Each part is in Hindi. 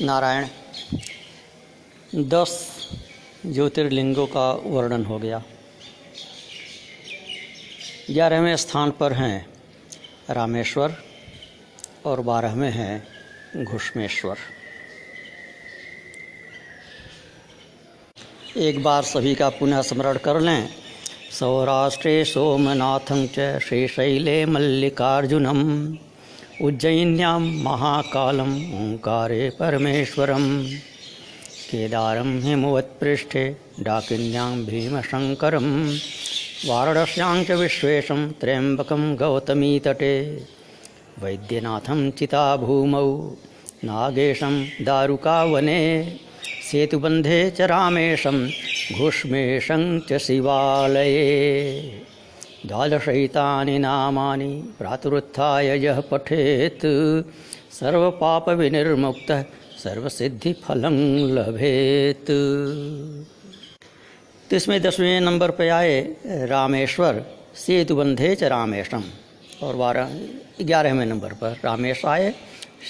नारायण, दस ज्योतिर्लिंगों का वर्णन हो गया। ग्यारहवें स्थान पर हैं रामेश्वर और बारहवें हैं घुष्मेश्वर। एक बार सभी का पुनः स्मरण कर लें। सौराष्ट्रे सोमनाथं च श्रीशैले मल्लिकार्जुनम् उज्जयिन्यां महाकालम् ओङ्कारे परमेश्वरम् केदारं हिमवत्पृष्ठे डाकिन्यां भीमशङ्करं। वाराणस्यां च विश्वेशं त्र्यम्बकं गौतमीतटे। वैद्यनाथं चिताभूमौ, नागेशं दारुकावने। सेतुबन्धे च रामेशं, घुष्मेशं च शिवालये। द्वादशैतानि नामानि प्रातरुत्थाय यः पठेत्। सर्वपापविनिर्मुक्तः, सर्वसिद्धिफलं लभेत। इसमें दसवें नंबर पे आए रामेश्वर, सेतुबंधे च रामेशम। और बारह, ग्यारहवें नंबर पर रामेश आए,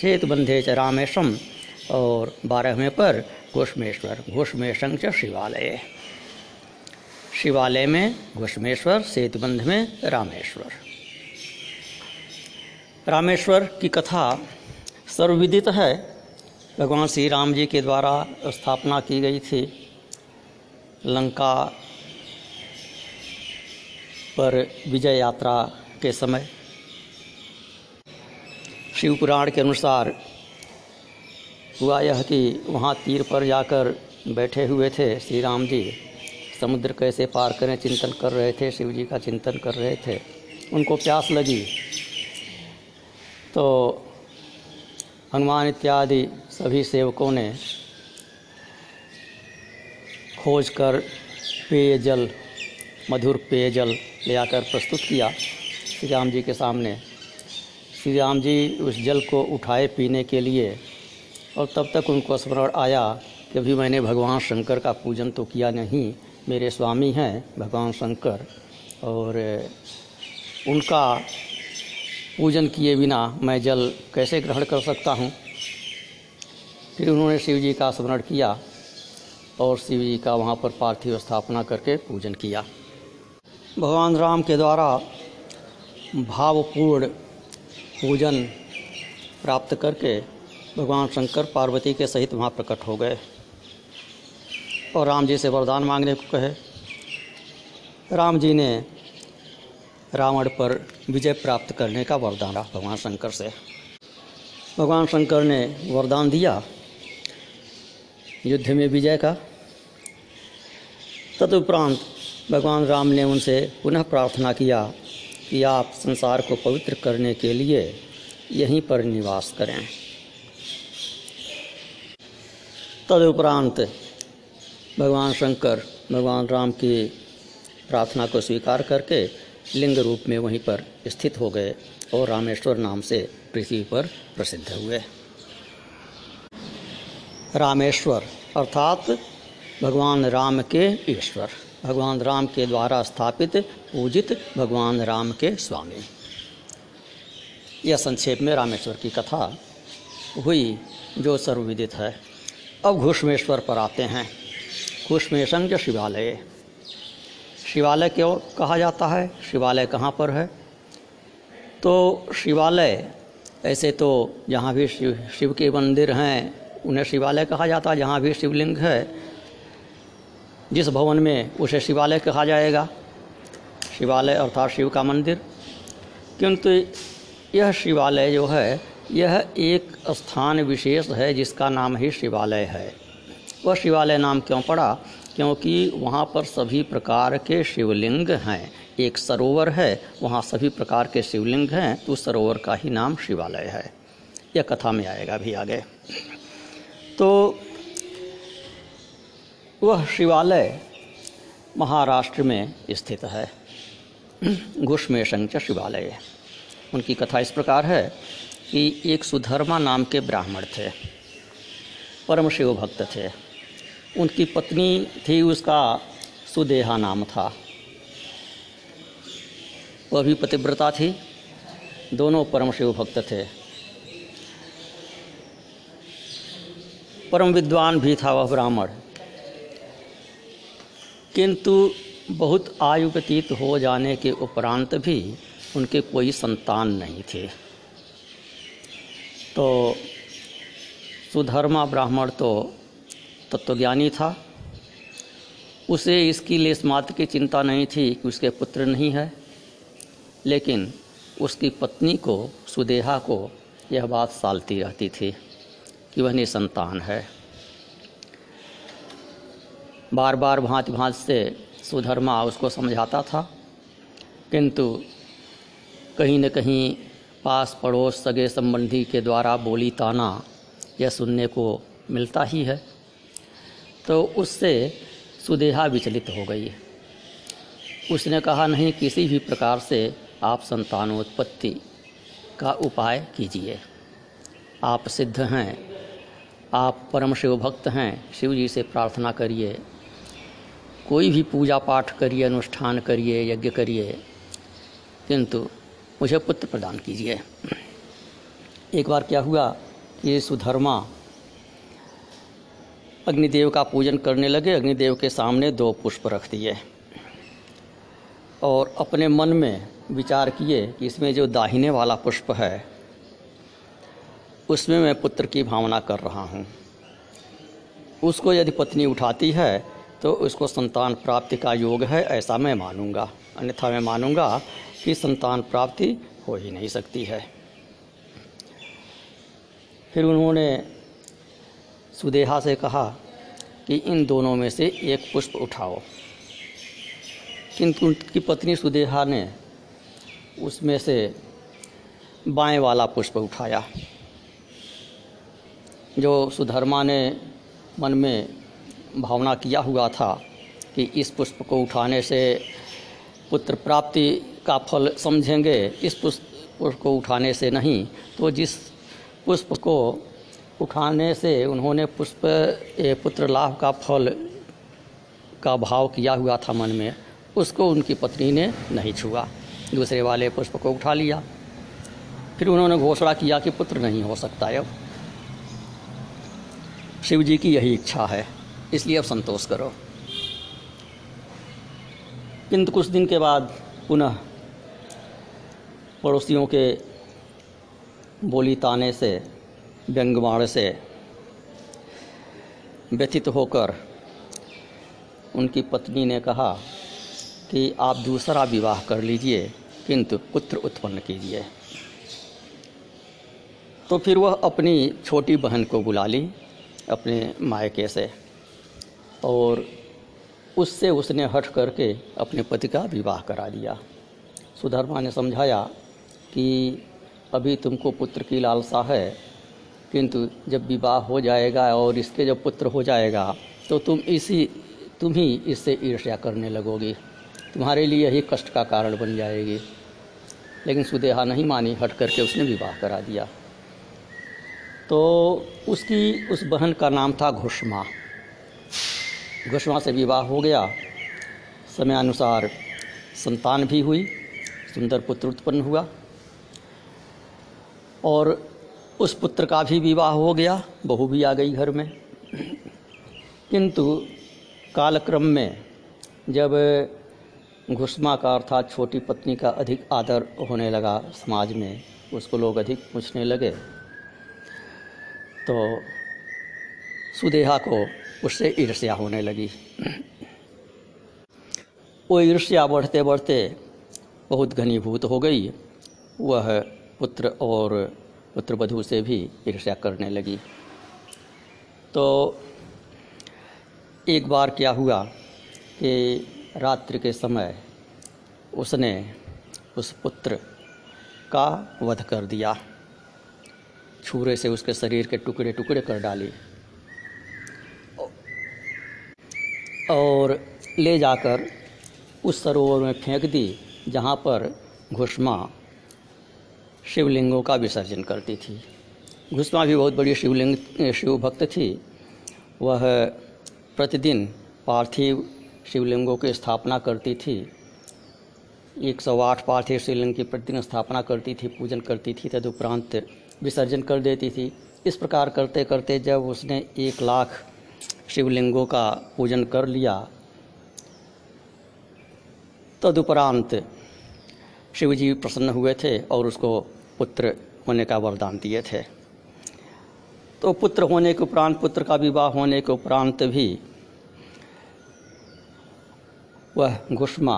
सेतुबंधे च रामेशम। और बारहवें पर घोषमेश्वर, घोषमेशं च शिवालय। शिवालय में घोषमेश्वर सेतुबंध में, रामेश्वर। रामेश्वर की कथा सर्वविदित है। भगवान श्री राम जी के द्वारा स्थापना की गई थी। लंका पर विजय यात्रा के समय। शिव पुराण के अनुसार हुआ यह कि वहाँ तीर पर जाकर बैठे हुए थे श्री राम जी। समुद्र कैसे पार करें, चिंतन कर रहे थे, शिव जी का चिंतन कर रहे थे। उनको प्यास लगी। तो हनुमान इत्यादि सभी सेवकों ने खोज कर पेयजल, मधुर पेयजल ले आकर प्रस्तुत किया श्री राम जी के सामने। श्री राम जी उस जल को उठाए पीने के लिए और तब तक उनको स्मरण आया कि अभी मैंने भगवान शंकर का पूजन तो किया नहीं। मेरे स्वामी हैं, भगवान शंकर, और, उनका पूजन किए बिना मैं जल कैसे ग्रहण कर सकता हूँ? फिर उन्होंने शिव जी का स्मरण किया और शिव जी का वहाँ पर पार्थिव स्थापना करके पूजन किया। भगवान राम के द्वारा भावपूर्ण पूजन प्राप्त करके भगवान शंकर पार्वती के सहित वहाँ प्रकट हो गए। और राम जी से वरदान मांगने को कहे। राम जी ने रावण पर विजय प्राप्त करने का वरदान रहा भगवान शंकर से भगवान शंकर ने वरदान दिया युद्ध में विजय का। तदुपरांत भगवान राम ने उनसे पुनः प्रार्थना किया कि आप संसार को पवित्र करने के लिए यहीं पर निवास करें। तदुपरांत भगवान शंकर, भगवान राम की प्रार्थना को स्वीकार करके लिंग रूप में वहीं पर स्थित हो गए और रामेश्वर नाम से पृथ्वी पर प्रसिद्ध हुए। रामेश्वर अर्थात भगवान राम के ईश्वर, भगवान राम के द्वारा स्थापित, पूजित भगवान राम के स्वामी। यह संक्षेप में रामेश्वर की कथा हुई, जो सर्वविदित है। अब घुष्मेश्वर पर आते हैं। घुष्मेशंग शिवालय। शिवालय क्यों कहा जाता है? शिवालय कहाँ पर है? तो शिवालय, ऐसे तो जहाँ भी शिव शिव के मंदिर हैं, उन्हें शिवालय कहा जाता है। जहाँ भी शिवलिंग है, जिस भवन में उसे शिवालय कहा जाएगा। शिवालय अर्थात शिव का मंदिर। किंतु यह शिवालय जो है, यह एक स्थान विशेष है जिसका नाम ही शिवालय है। वह शिवालय नाम क्यों पड़ा? क्योंकि वहाँ पर सभी प्रकार के शिवलिंग हैं। एक सरोवर है, वहाँ सभी प्रकार के शिवलिंग हैं तो उस सरोवर का ही नाम शिवालय है। यह कथा में आएगा भी आगे। तो वह शिवालय महाराष्ट्र में स्थित है। घुष्मेशंच शिवालय। उनकी कथा इस प्रकार है कि एक सुधर्मा नाम के ब्राह्मण थे परम शिव भक्त थे। उनकी पत्नी थी, उसका सुदेहा नाम था। वह भी पतिव्रता थी। दोनों परम शिव भक्त थे। परम विद्वान भी था वह ब्राह्मण। किंतु बहुत आयु व्यतीत हो जाने के उपरांत भी उनके कोई संतान नहीं थे। तो सुधर्मा ब्राह्मण तो तत्वज्ञानी था। उसे इसकी लेस मात्र की चिंता नहीं थी कि उसके पुत्र नहीं है, लेकिन उसकी पत्नी को, सुदेहा को यह बात सालती रहती थी कि वह निसंतान है। बार बार भांत भांत से सुधर्मा उसको समझाता था, किंतु कहीं न कहीं पास पड़ोस सगे संबंधी के द्वारा बोली ताना यह सुनने को मिलता ही है। तो उससे सुदेहा विचलित हो गई। उसने कहा, नहीं, किसी भी प्रकार से आप संतानोत्पत्ति का उपाय कीजिए। आप सिद्ध हैं, आप परम शिव भक्त हैं, शिव जी से प्रार्थना करिए। कोई भी पूजा पाठ करिए, अनुष्ठान करिए, यज्ञ करिए, किंतु मुझे पुत्र प्रदान कीजिए। एक बार क्या हुआ कि सुधर्मा अग्निदेव का पूजन करने लगे। अग्निदेव के सामने दो पुष्प रख दिए और अपने मन में विचार किए कि इसमें जो दाहिने वाला पुष्प है, उसमें मैं पुत्र की भावना कर रहा हूँ। उसको यदि पत्नी उठाती है तो उसको संतान प्राप्ति का योग है, ऐसा मैं मानूँगा। अन्यथा मैं मानूँगा कि संतान प्राप्ति हो ही नहीं सकती है। फिर उन्होंने सुदेहा से कहा कि इन दोनों में से एक पुष्प उठाओ। किंतु उनकी पत्नी सुदेहा ने उसमें से बाएँ वाला पुष्प उठाया, जो सुधर्मा ने मन में भावना किया हुआ था कि इस पुष्प को उठाने से पुत्र प्राप्ति का फल समझेंगे। इस पुष्प को उठाने से नहीं तो जिस पुष्प को उठाने से उन्होंने पुष्प पुत्र लाभ का फल का भाव किया हुआ था मन में। उसको उनकी पत्नी ने नहीं छुआ। दूसरे वाले पुष्प को उठा लिया। फिर उन्होंने घोषणा किया कि पुत्र नहीं हो सकता अब शिव जी की यही इच्छा है, इसलिए अब संतोष करो। किंतु कुछ दिन के बाद पुनः पड़ोसियों के बोली ताने से व्यंगवाण से व्यथित होकर उनकी पत्नी ने कहा कि आप दूसरा विवाह कर लीजिए, किंतु पुत्र उत्पन्न कीजिए। तो फिर वह अपनी छोटी बहन को बुला ली, अपने मायके से, और उससे उसने हट करके अपने पति का विवाह करा दिया। सुधर्मा ने समझाया कि अभी तुमको पुत्र की लालसा है किंतु जब विवाह हो जाएगा और इसके जब पुत्र हो जाएगा तो तुम इसी, तुम ही इससे ईर्ष्या करने लगोगी। तुम्हारे लिए यही कष्ट का कारण बन जाएगी। लेकिन सुदेहा नहीं मानी, हट करके उसने विवाह करा दिया। तो उसकी, उस बहन का नाम था घुष्मा। घुष्मा से विवाह हो गया। समयानुसार संतान भी हुई, सुंदर पुत्र उत्पन्न हुआ। और उस पुत्र का भी विवाह हो गया, बहू भी आ गई घर में। किंतु कालक्रम में जब घुस्मा का अर्थात छोटी पत्नी का अधिक आदर होने लगा समाज में, उसको लोग अधिक पूछने लगे तो सुदेहा को उससे ईर्ष्या होने लगी। वो ईर्ष्या बढ़ते बढ़ते बहुत घनीभूत हो गई। वह पुत्र और पुत्र वधु से भी ईर्ष्या करने लगी। तो एक बार क्या हुआ कि रात्रि के समय उसने उस पुत्र का वध कर दिया। छुरे से उसके शरीर के टुकड़े टुकड़े कर डाली। और ले जाकर उस सरोवर में फेंक दी, जहाँ पर घुष्मा शिवलिंगों का विसर्जन करती थी। घुष्मा भी बहुत बड़ी शिवलिंग शिव भक्त थी। वह प्रतिदिन पार्थिव शिवलिंगों की स्थापना करती थी। एक सौ आठ पार्थिव शिवलिंग की प्रतिदिन स्थापना करती थी, पूजन करती थी, तदुपरांत विसर्जन कर देती थी। इस प्रकार करते करते जब उसने एक लाख शिवलिंगों का पूजन कर लिया, तदुपरांत शिव जी प्रसन्न हुए थे और उसको पुत्र होने का वरदान दिए थे। तो पुत्र होने के उपरांत, पुत्र का विवाह होने के उपरांत भी वह घुष्मा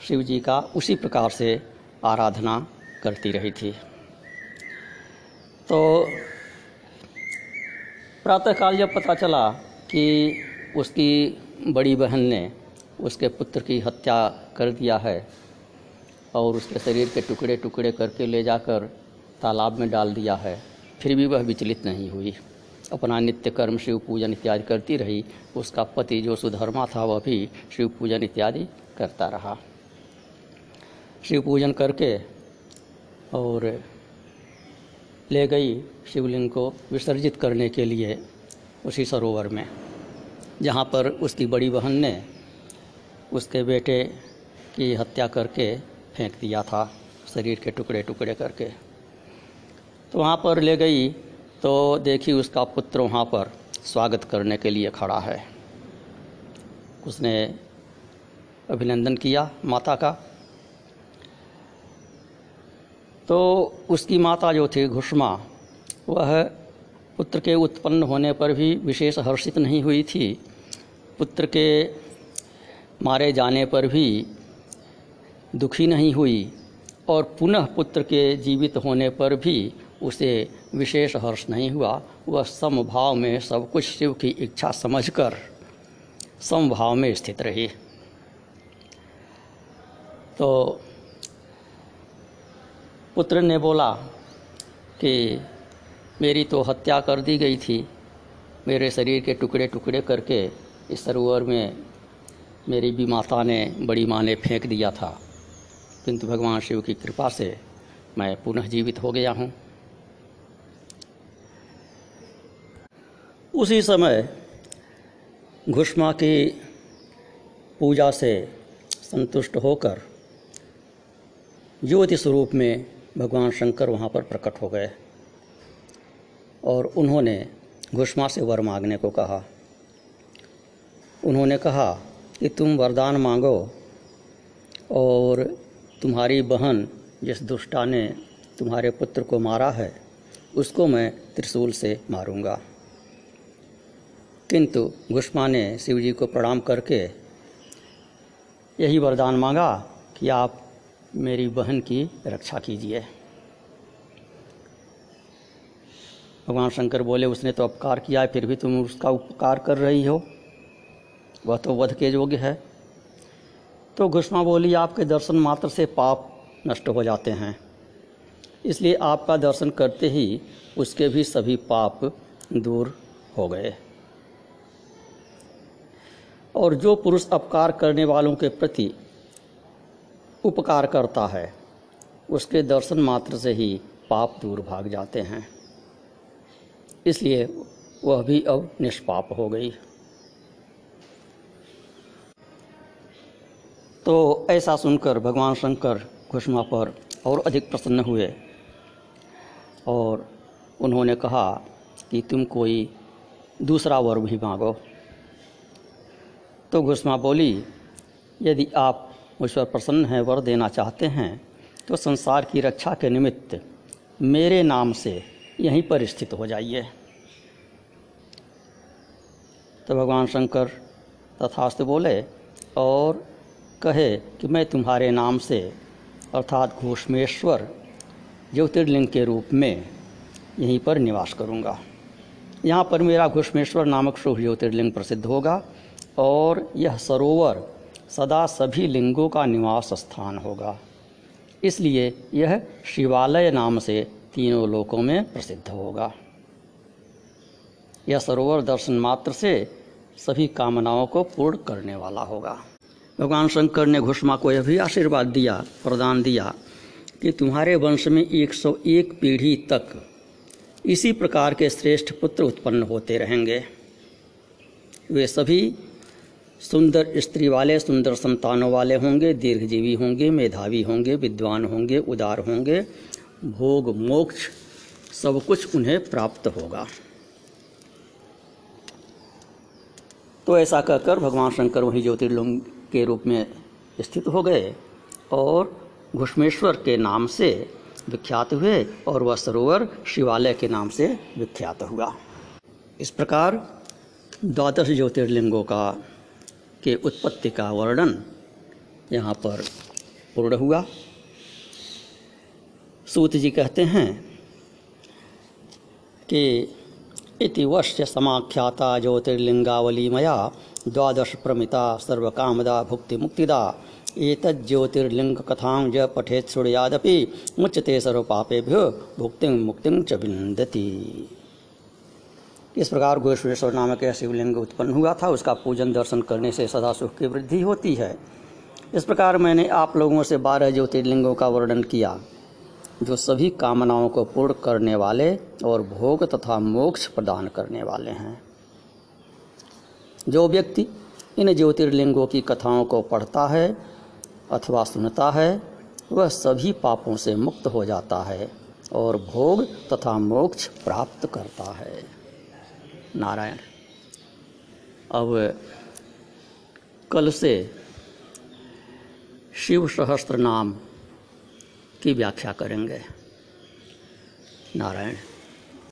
शिव जी का उसी प्रकार से आराधना करती रही थी। तो प्रातःकाल जब पता चला कि उसकी बड़ी बहन ने उसके पुत्र की हत्या कर दिया है और उसके शरीर के टुकड़े टुकड़े करके ले जाकर तालाब में डाल दिया है। फिर भी वह विचलित नहीं हुई। अपना नित्य कर्म शिव पूजन इत्यादि करती रही। उसका पति जो सुधर्मा था, वह भी शिव पूजन इत्यादि करता रहा। शिव पूजन करके और ले गई शिवलिंग को विसर्जित करने के लिए उसी सरोवर में, जहाँ पर उसकी बड़ी बहन ने उसके बेटे की हत्या करके फेंक दिया था शरीर के टुकड़े टुकड़े करके। तो वहाँ पर ले गई तो देखी उसका पुत्र वहाँ पर स्वागत करने के लिए खड़ा है। उसने अभिनंदन किया माता का। तो उसकी माता जो थी, घुष्मा, वह पुत्र के उत्पन्न होने पर भी विशेष हर्षित नहीं हुई थी। पुत्र के मारे जाने पर भी दुखी नहीं हुई और पुनः पुत्र के जीवित होने पर भी उसे विशेष हर्ष नहीं हुआ। वह समभाव में सब कुछ शिव की इच्छा समझकर समभाव में स्थित रही। तो पुत्र ने बोला कि मेरी तो हत्या कर दी गई थी। मेरे शरीर के टुकड़े टुकड़े करके इस सरोवर में मेरी भी माता ने बड़ी माँ ने फेंक दिया था। किंतु भगवान शिव की कृपा से मैं पुनः जीवित हो गया हूँ। उसी समय घुष्मा की पूजा से संतुष्ट होकर ज्योति स्वरूप में भगवान शंकर वहाँ पर प्रकट हो गए और उन्होंने घुष्मा से वर मांगने को कहा। उन्होंने कहा कि तुम वरदान मांगो और तुम्हारी बहन जिस दुष्टा ने तुम्हारे पुत्र को मारा है, उसको मैं त्रिशूल से मारूँगा। किंतु घुष्मा ने शिव जी को प्रणाम करके यही वरदान मांगा कि आप मेरी बहन की रक्षा कीजिए। भगवान शंकर बोले, उसने तो अपकार किया है, फिर भी तुम उसका उपकार कर रही हो। वह तो वध के योग्य है। तो घुष्मा बोली, आपके दर्शन मात्र से पाप नष्ट हो जाते हैं। इसलिए आपका दर्शन करते ही उसके भी सभी पाप दूर हो गए। और जो पुरुष अपकार करने वालों के प्रति उपकार करता है, उसके दर्शन मात्र से ही पाप दूर भाग जाते हैं। इसलिए वह भी अब निष्पाप हो गई। तो ऐसा सुनकर भगवान शंकर घुष्मा पर और अधिक प्रसन्न हुए और उन्होंने कहा कि तुम कोई दूसरा वर भी मांगो। तो घुष्मा बोली, यदि आप मुझ पर प्रसन्न हैं, वर देना चाहते हैं तो संसार की रक्षा के निमित्त मेरे नाम से यहीं पर स्थित हो जाइए। तो भगवान शंकर तथास्त बोले, और कहे कि मैं तुम्हारे नाम से, अर्थात घोषमेश्वर, ज्योतिर्लिंग के रूप में यहीं पर निवास करूँगा। यहाँ पर मेरा घोषमेश्वर नामक शुभ ज्योतिर्लिंग प्रसिद्ध होगा और यह सरोवर सदा सभी लिंगों का निवास स्थान होगा। इसलिए यह शिवालय नाम से तीनों लोकों में प्रसिद्ध होगा। यह सरोवर दर्शन मात्र से सभी कामनाओं को पूर्ण करने वाला होगा। भगवान शंकर ने घुष्मा को यह भी आशीर्वाद दिया, प्रदान दिया कि तुम्हारे वंश में 101 पीढ़ी तक इसी प्रकार के श्रेष्ठ पुत्र उत्पन्न होते रहेंगे। वे सभी सुंदर स्त्री वाले, सुंदर संतानों वाले होंगे, दीर्घजीवी होंगे, मेधावी होंगे, विद्वान होंगे, उदार होंगे। भोग, मोक्ष, सब कुछ उन्हें प्राप्त होगा। तो ऐसा कहकर भगवान शंकर वहीं ज्योतिर्लिंग के रूप में स्थित हो गए और घुष्मेश्वर के नाम से विख्यात हुए और वह सरोवर शिवालय के नाम से विख्यात हुआ। इस प्रकार द्वादश ज्योतिर्लिंगों का, के उत्पत्ति का वर्णन यहाँ पर पूर्ण हुआ। सूत जी कहते हैं कि इति वर्ष समाख्याता ज्योतिर्लिंगावली मया द्वादश प्रमिता सर्वकामदा भुक्ति मुक्तिदा एतज्ज्योतिर्लिंग कथां ज पठेत श्रुणयादपि मुच्यते सर्वपापेभ्यो भुक्ति मुक्ति च विन्दति। इस प्रकार गोश्वेश्वर नामक शिवलिंग उत्पन्न हुआ था, उसका पूजन दर्शन करने से सदा सुख की वृद्धि होती है। इस प्रकार मैंने आप लोगों से बारह ज्योतिर्लिंगों का वर्णन किया। जो सभी कामनाओं को पूर्ण करने वाले और भोग तथा मोक्ष प्रदान करने वाले हैं। जो व्यक्ति इन ज्योतिर्लिंगों की कथाओं को पढ़ता है अथवा सुनता है, वह सभी पापों से मुक्त हो जाता है और भोग तथा मोक्ष प्राप्त करता है। नारायण, अब कल से शिव सहस्त्र नाम की व्याख्या करेंगे। नारायण।